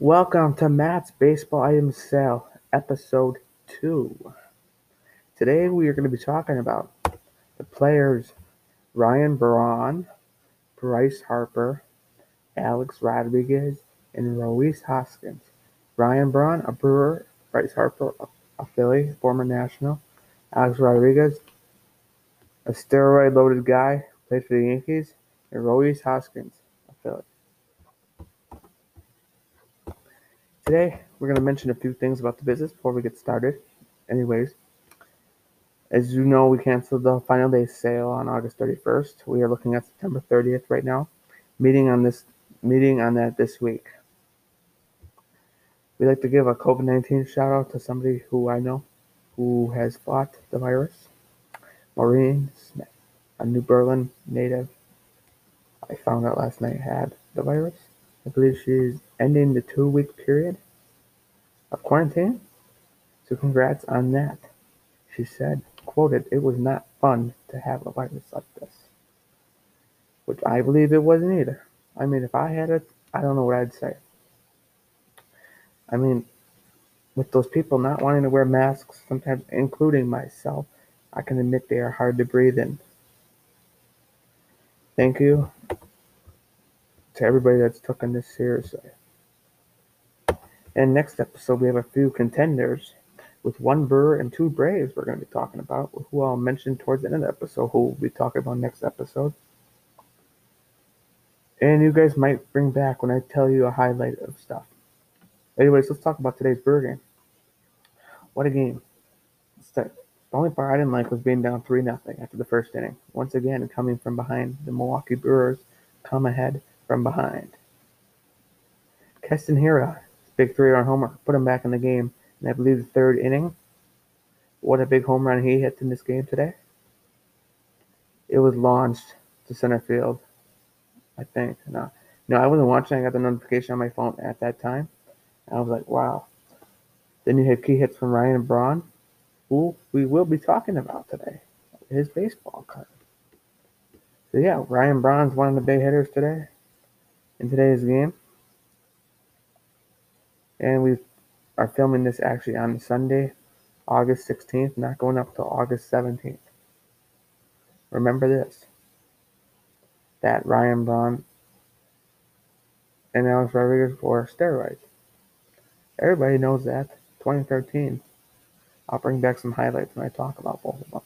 Welcome to Matt's Baseball Item Sale, Episode 2. Today we are going to be talking about the players Ryan Braun, Bryce Harper, Alex Rodriguez, and Rhys Hoskins. Ryan Braun, a Brewer, Bryce Harper, a Philly, former National, Alex Rodriguez, a steroid loaded guy, played for the Yankees, and Rhys Hoskins, a Philly. Today, we're going to mention a few things about the business before we get started. Anyways, as you know, we canceled the final day sale on August 31st. We are looking at September 30th right now. Meeting on this meeting on that this week. We'd like to give a COVID-19 shout out to somebody who I know who has fought the virus. Maureen Smith, a New Berlin native. I found out last night had the virus. I believe she's ending the two week period of quarantine. So congrats on that. She said, quoted, it was not fun to have a virus like this. Which I believe it wasn't either. I mean, if I had it, I don't know what I'd say. I mean, with those people not wanting to wear masks, sometimes including myself, I can admit they are hard to breathe in. Thank you to everybody that's took taken this seriously. And next episode, we have a few contenders with one Brewer and two Braves we're going to be talking about, who I'll mention towards the end of the episode, who we'll be talking about next episode. And you guys might bring back when I tell you a highlight of stuff. Anyways, let's talk about today's Brewer game. What a game. The only part I didn't like was being down 3 0 after the first inning. Once again, coming from behind, the Milwaukee Brewers come ahead from behind. Keston Hiura, big three run homer, put him back in the game. And I believe the third inning, what a big home run he hit in this game today. It was launched to center field, I think. No, no, I wasn't watching. I got the notification on my phone at that time. I was like, wow. Then you have key hits from Ryan and Braun, who we will be talking about today. His baseball card. So yeah, Ryan Braun's one of the big hitters today in today's game. And we are filming this actually on Sunday, August 16th, not going up till August 17th. Remember this that Ryan Braun and Alex Rodriguez steroids. Everybody knows that. 2013. I'll bring back some highlights when I talk about both of them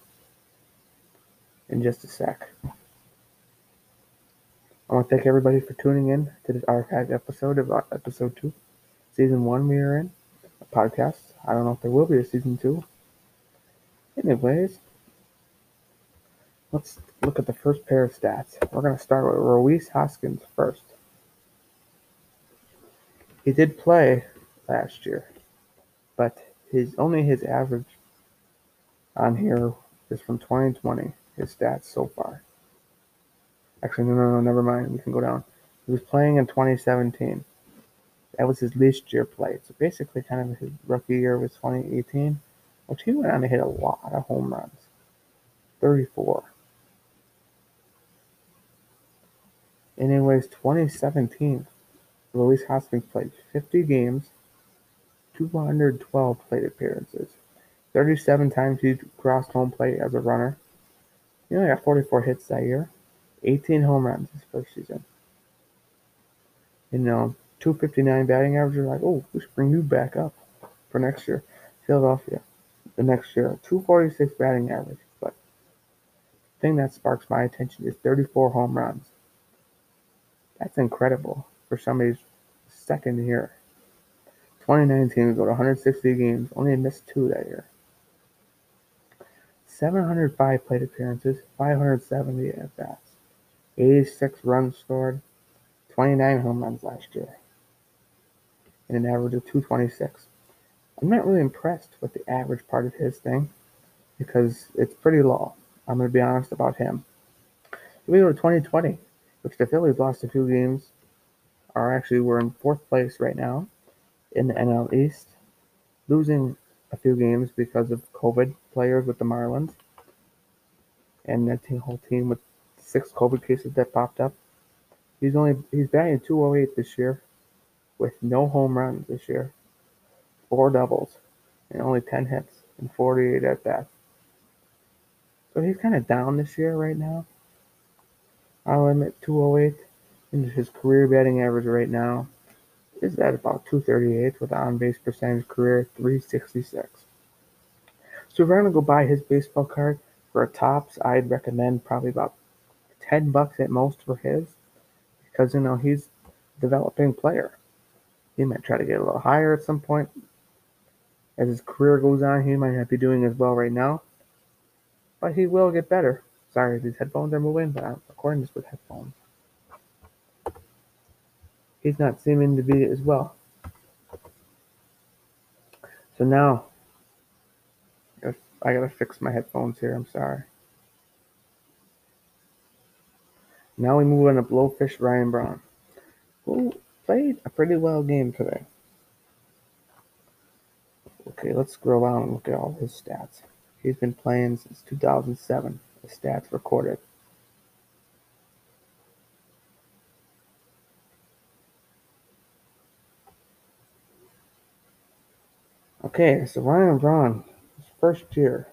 in just a sec. I want to thank everybody for tuning in to this archived episode of uh, episode two, season one we are in, a podcast. I don't know if there will be a season two. Anyways, let's look at the first pair of stats. We're going to start with Rhys Hoskins first. He did play last year, but his only his average on here is from 2020. His stats so far. Actually, no, no, no, never mind. We can go down. He was playing in 2017. That was his least year played. So basically, kind of his rookie year was 2018, which he went on to hit a lot of home runs 34. Anyways, 2017, Rhys Hoskins played 50 games, 212 plate appearances, 37 times he crossed home plate as a runner. He only got 44 hits that year. 18 home runs his first season. Know, 259 batting average. You're like, oh, we should bring you back up for next year. Philadelphia, the next year, 246 batting average. But the thing that sparks my attention is 34 home runs. That's incredible for somebody's second year. 2019, we go to 160 games, only missed two that year. 705 plate appearances, 570 at bats. 86 runs scored, 29 home runs last year, and an average of 226. I'm not really impressed with the average part of his thing because it's pretty low. I'm going to be honest about him. We go to 2020, which the Phillies lost a few games, are actually we're in fourth place right now in the NL East, losing a few games because of COVID players with the Marlins and that whole team with six COVID cases that popped up. He's only he's batting 208 this year, with no home runs this year, four doubles, and only 10 hits and 48 at bats. So he's kind of down this year right now. I'll admit 208 and his career batting average right now is at about 238 with on base percentage career 366. So if we're gonna go buy his baseball card for a Topps, I'd recommend probably about 10 bucks at most for his because you know he's developing player. He might try to get a little higher at some point. As his career goes on, he might not be doing as well right now, but he will get better. Sorry, these headphones are moving, but I'm recording this with headphones. He's not seeming to be as well. So now, I gotta fix my headphones here. I'm sorry. Now we move on to Blowfish Ryan Braun, who played a pretty well game today. Okay, let's scroll down and look at all his stats. He's been playing since 2007. The stats recorded. Okay, so Ryan Braun, his first year.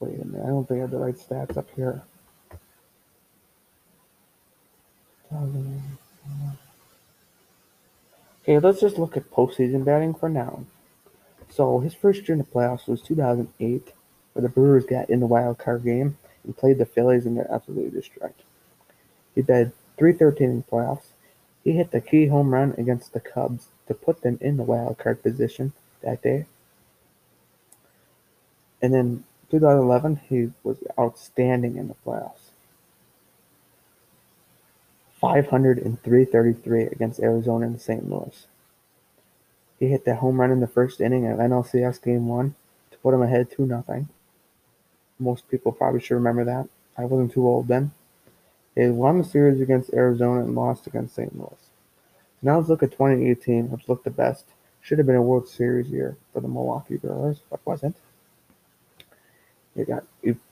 Wait a minute, I don't think I have the right stats up here. Okay, let's just look at postseason batting for now. So his first year in the playoffs was 2008, where the Brewers got in the wild card game and played the Phillies and got absolutely destroyed. He batted 313 in the playoffs. He hit the key home run against the Cubs to put them in the wild card position that day. And then 2011, he was outstanding in the playoffs. 500 and 333 against Arizona and St. Louis. He hit that home run in the first inning of NLCS Game 1 to put him ahead 2 0. Most people probably should remember that. I wasn't too old then. They won the series against Arizona and lost against St. Louis. Now let's look at 2018, which looked the best. Should have been a World Series year for the Milwaukee Brewers, but wasn't. You got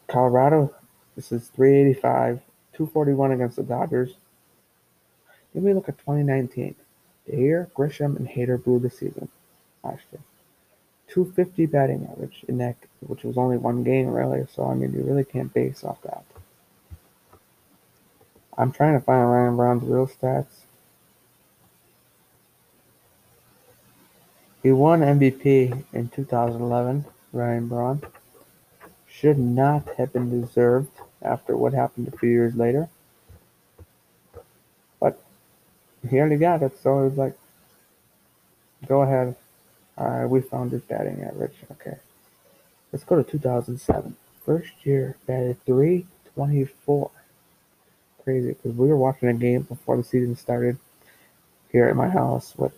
Colorado. This is 385, 241 against the Dodgers. Then we look at 2019. The year Grisham and Hader blew the season last year. 250 batting average in that, which was only one game really. So I mean, you really can't base off that. I'm trying to find Ryan Braun's real stats. He won MVP in 2011. Ryan Braun should not have been deserved after what happened a few years later. But he already got it, so it was like, go ahead. Alright, we found his batting average. Okay. Let's go to 2007. First year, batted 324. Crazy, because we were watching a game before the season started here at my house with,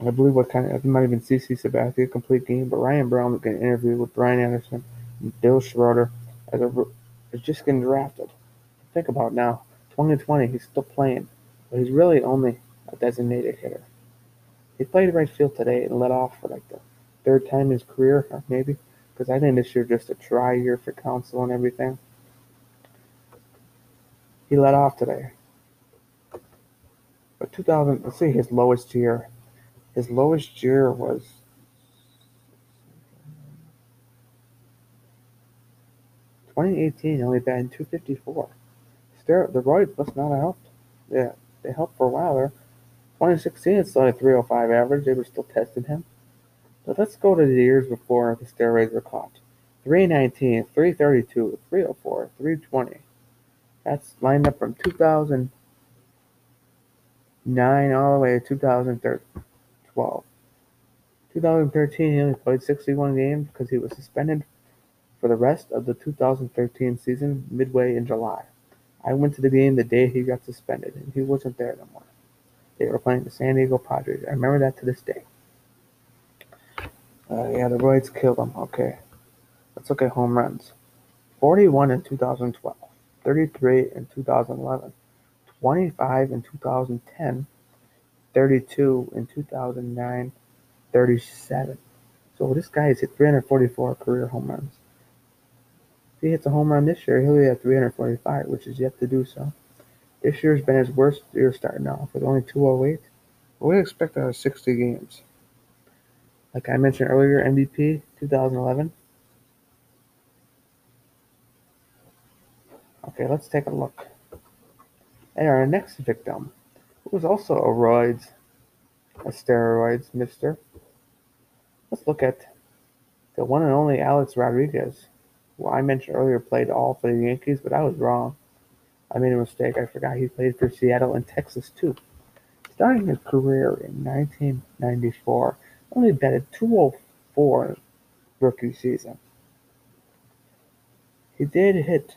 I believe what kind of, it might have been CC Sabathia, complete game, but Ryan Braun was getting interviewed with Brian Anderson and Bill Schroeder as a, is just getting drafted. Think about now, 2020, he's still playing, but he's really only a designated hitter. He played right field today and let off for like the third time in his career, maybe, because I think this year just a try year for council and everything. He let off today. But 2000, let's see his lowest year. His lowest year was Twenty eighteen, only batted two fifty four. The roids must not have helped. Yeah, they helped for a while there. 2016, it's only 305 average. They were still testing him. But let's go to the years before the steroids were caught. 319, 332, 304, 320. That's lined up from 2009 all the way to 2012. 2013, he only played 61 games because he was suspended for the rest of the 2013 season midway in July. I went to the game the day he got suspended, and he wasn't there no more. They were playing the San Diego Padres. I remember that to this day. Uh, yeah, the Royals killed him. Okay. Let's look at home runs 41 in 2012, 33 in 2011, 25 in 2010, 32 in 2009, 37. So this guy has hit 344 career home runs. He hits a home run this year, he'll be at 345, which is yet to do so. This year's been his worst year starting off with only 208. We expect out of 60 games. Like I mentioned earlier, MVP 2011. Okay, let's take a look at our next victim, who was also a roids, a steroids mister. Let's look at the one and only Alex Rodriguez, who I mentioned earlier played all for the Yankees, but I was wrong. I made a mistake. I forgot he played for Seattle and Texas too. Starting his career in 1994, only batted 204 rookie season. He did hit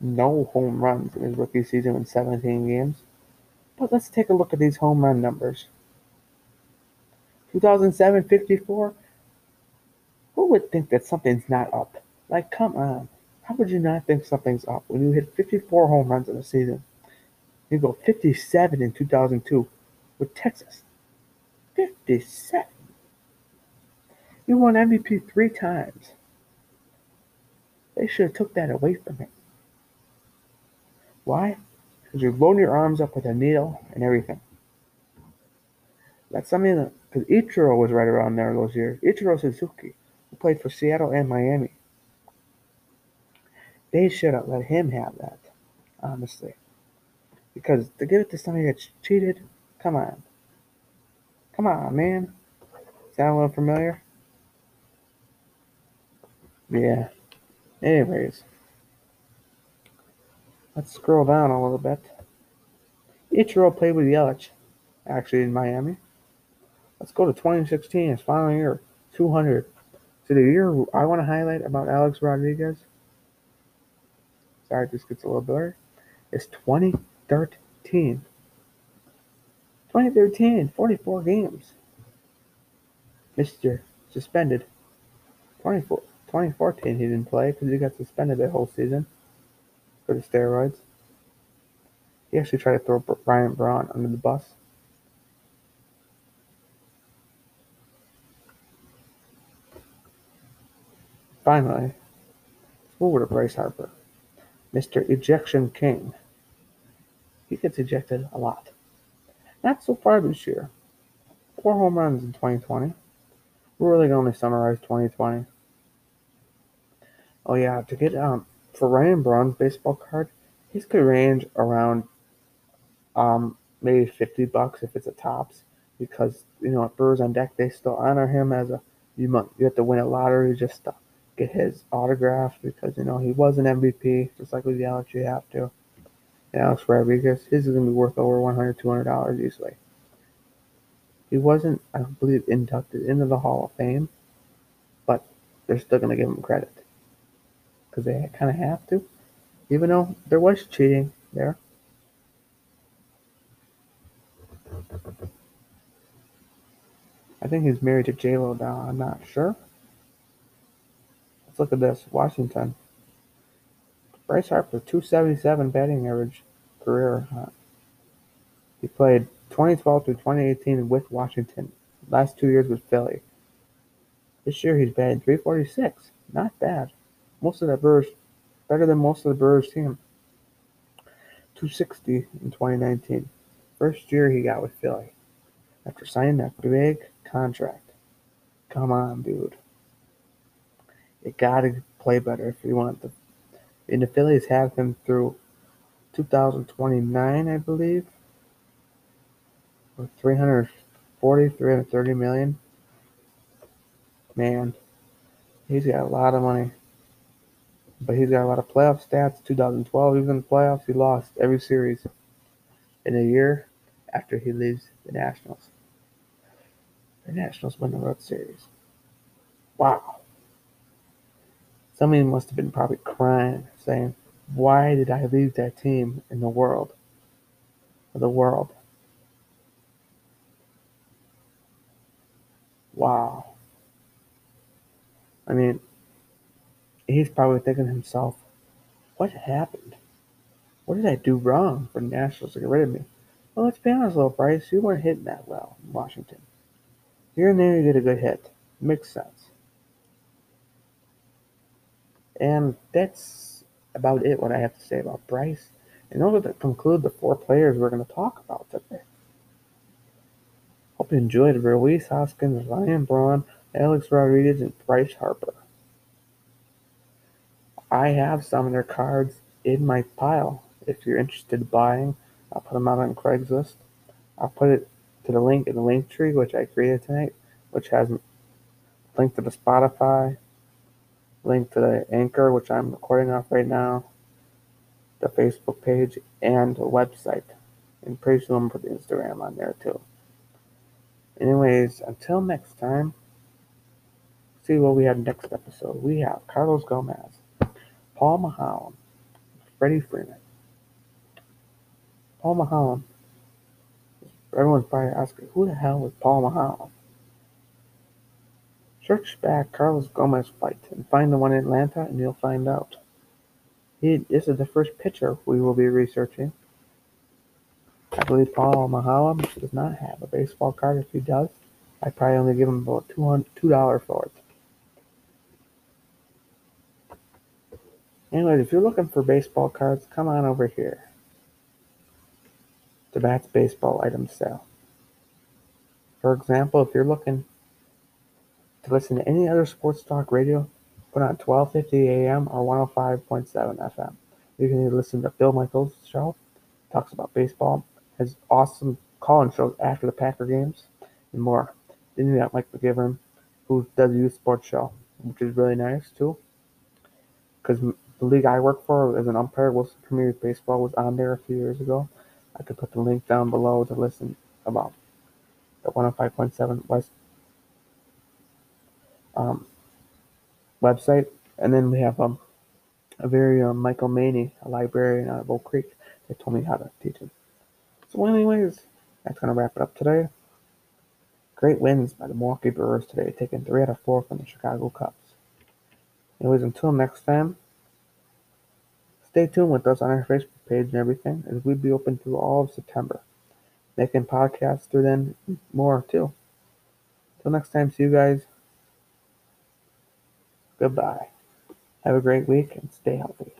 no home runs in his rookie season in 17 games. But let's take a look at these home run numbers. 2007 54. Who would think that something's not up? Like, come on. How would you not think something's up when you hit 54 home runs in a season? You go 57 in 2002 with Texas. 57. You won MVP three times. They should have took that away from him. Why? Because you load your arms up with a needle and everything. That's something that, because Ichiro was right around there those years. Ichiro Suzuki, played for Seattle and Miami. They should have let him have that, honestly. Because to give it to somebody that's cheated, come on. Come on, man. Sound a little familiar? Yeah. Anyways. Let's scroll down a little bit. Ichiro played with Yelich, actually in Miami. Let's go to 2016, his final year, 200. So the year I want to highlight about Alex Rodriguez, sorry, this gets a little blurry, is 2013. 2013, 44 games. Mr. Suspended. 24, 2014, he didn't play because he got suspended that whole season for the steroids. He actually tried to throw Brian Braun under the bus. Finally, move to Bryce Harper, Mr. Ejection King. He gets ejected a lot. Not so far this year. Four home runs in 2020. We're really going to summarize 2020. Oh yeah, to get um for Ryan Braun's baseball card, his could range around um maybe fifty bucks if it's a Topps because you know at Brewers on Deck they still honor him as a you must you have to win a lottery just to get his autograph because you know he was an MVP just like with Yelich you have to. And Alex Rodriguez, his is gonna be worth over 100 200 dollars easily. He wasn't, I believe, inducted into the Hall of Fame, but they're still gonna give him credit because they kind of have to, even though there was cheating there. I think he's married to J Lo now. I'm not sure. Let's look at this. Washington. Bryce Harper, 277 batting average career. Uh, he played 2012 to 2018 with Washington. Last two years with Philly. This year he's batting 346. Not bad most of the Brewers, better than most of the Brewers team. 260 in 2019. First year he got with Philly. After signing that big contract. Come on, dude. You gotta play better if you want the. And the Phillies have him through 2029, I believe. With 340, 330 million. Man, he's got a lot of money but he's got a lot of playoff stats. 2012, he was in the playoffs, he lost every series in a year after he leaves the Nationals. The Nationals win the World Series. Wow. Somebody must have been probably crying, saying, Why did I leave that team in the world? the world. Wow. I mean, he's probably thinking to himself, what happened? What did I do wrong for Nationals to get rid of me? Well, let's be honest, little Bryce, you weren't hitting that well in Washington. Here and there, you get a good hit. Makes sense. And that's about it, what I have to say about Bryce. And those to conclude the four players we're going to talk about today. Hope you enjoyed Rhys Hoskins, Ryan Braun, Alex Rodriguez, and Bryce Harper. I have some of their cards in my pile. If you're interested in buying, I'll put them out on Craigslist. I'll put it to the link in the link tree, which I created tonight, which has a link to the Spotify, link to the Anchor, which I'm recording off right now, the Facebook page, and website. And pretty soon I'm put the Instagram on there too. Anyways, until next time, see what we have next episode. We have Carlos Gomez, Paul Maholm, Freddie Freeman. Paul Maholm. Everyone's probably asking, who the hell is Paul Maholm? Search back Carlos Gomez fight and find the one in Atlanta and you'll find out. He, this is the first pitcher we will be researching. I believe Paul Maholm does not have a baseball card. If he does, I probably only give him about two dollars for it. Anyways, if you're looking for baseball cards, come on over here. The Bats Baseball Item Sale. For example, if you're looking to listen to any other sports talk radio, put on 1250 AM or 105.7 FM. You can listen to Bill Michaels' show, talks about baseball, has awesome call-in shows after the Packer games, and more. Then you got Mike McGivern, who does a youth sports show, which is really nice too. Because the league I work for as an umpire, Wilson Premier Baseball, was on there a few years ago. I could put the link down below to listen about the 105.7 West um, website. And then we have um, a very um, Michael Maney, a librarian out of Oak Creek, that told me how to teach him. So, anyways, that's going to wrap it up today. Great wins by the Milwaukee Brewers today, taking three out of four from the Chicago Cubs. Anyways, until next time, stay tuned with us on our Facebook page and everything, as we'll be open through all of September, making podcasts through then more too. Till next time, see you guys. Goodbye. Have a great week and stay healthy.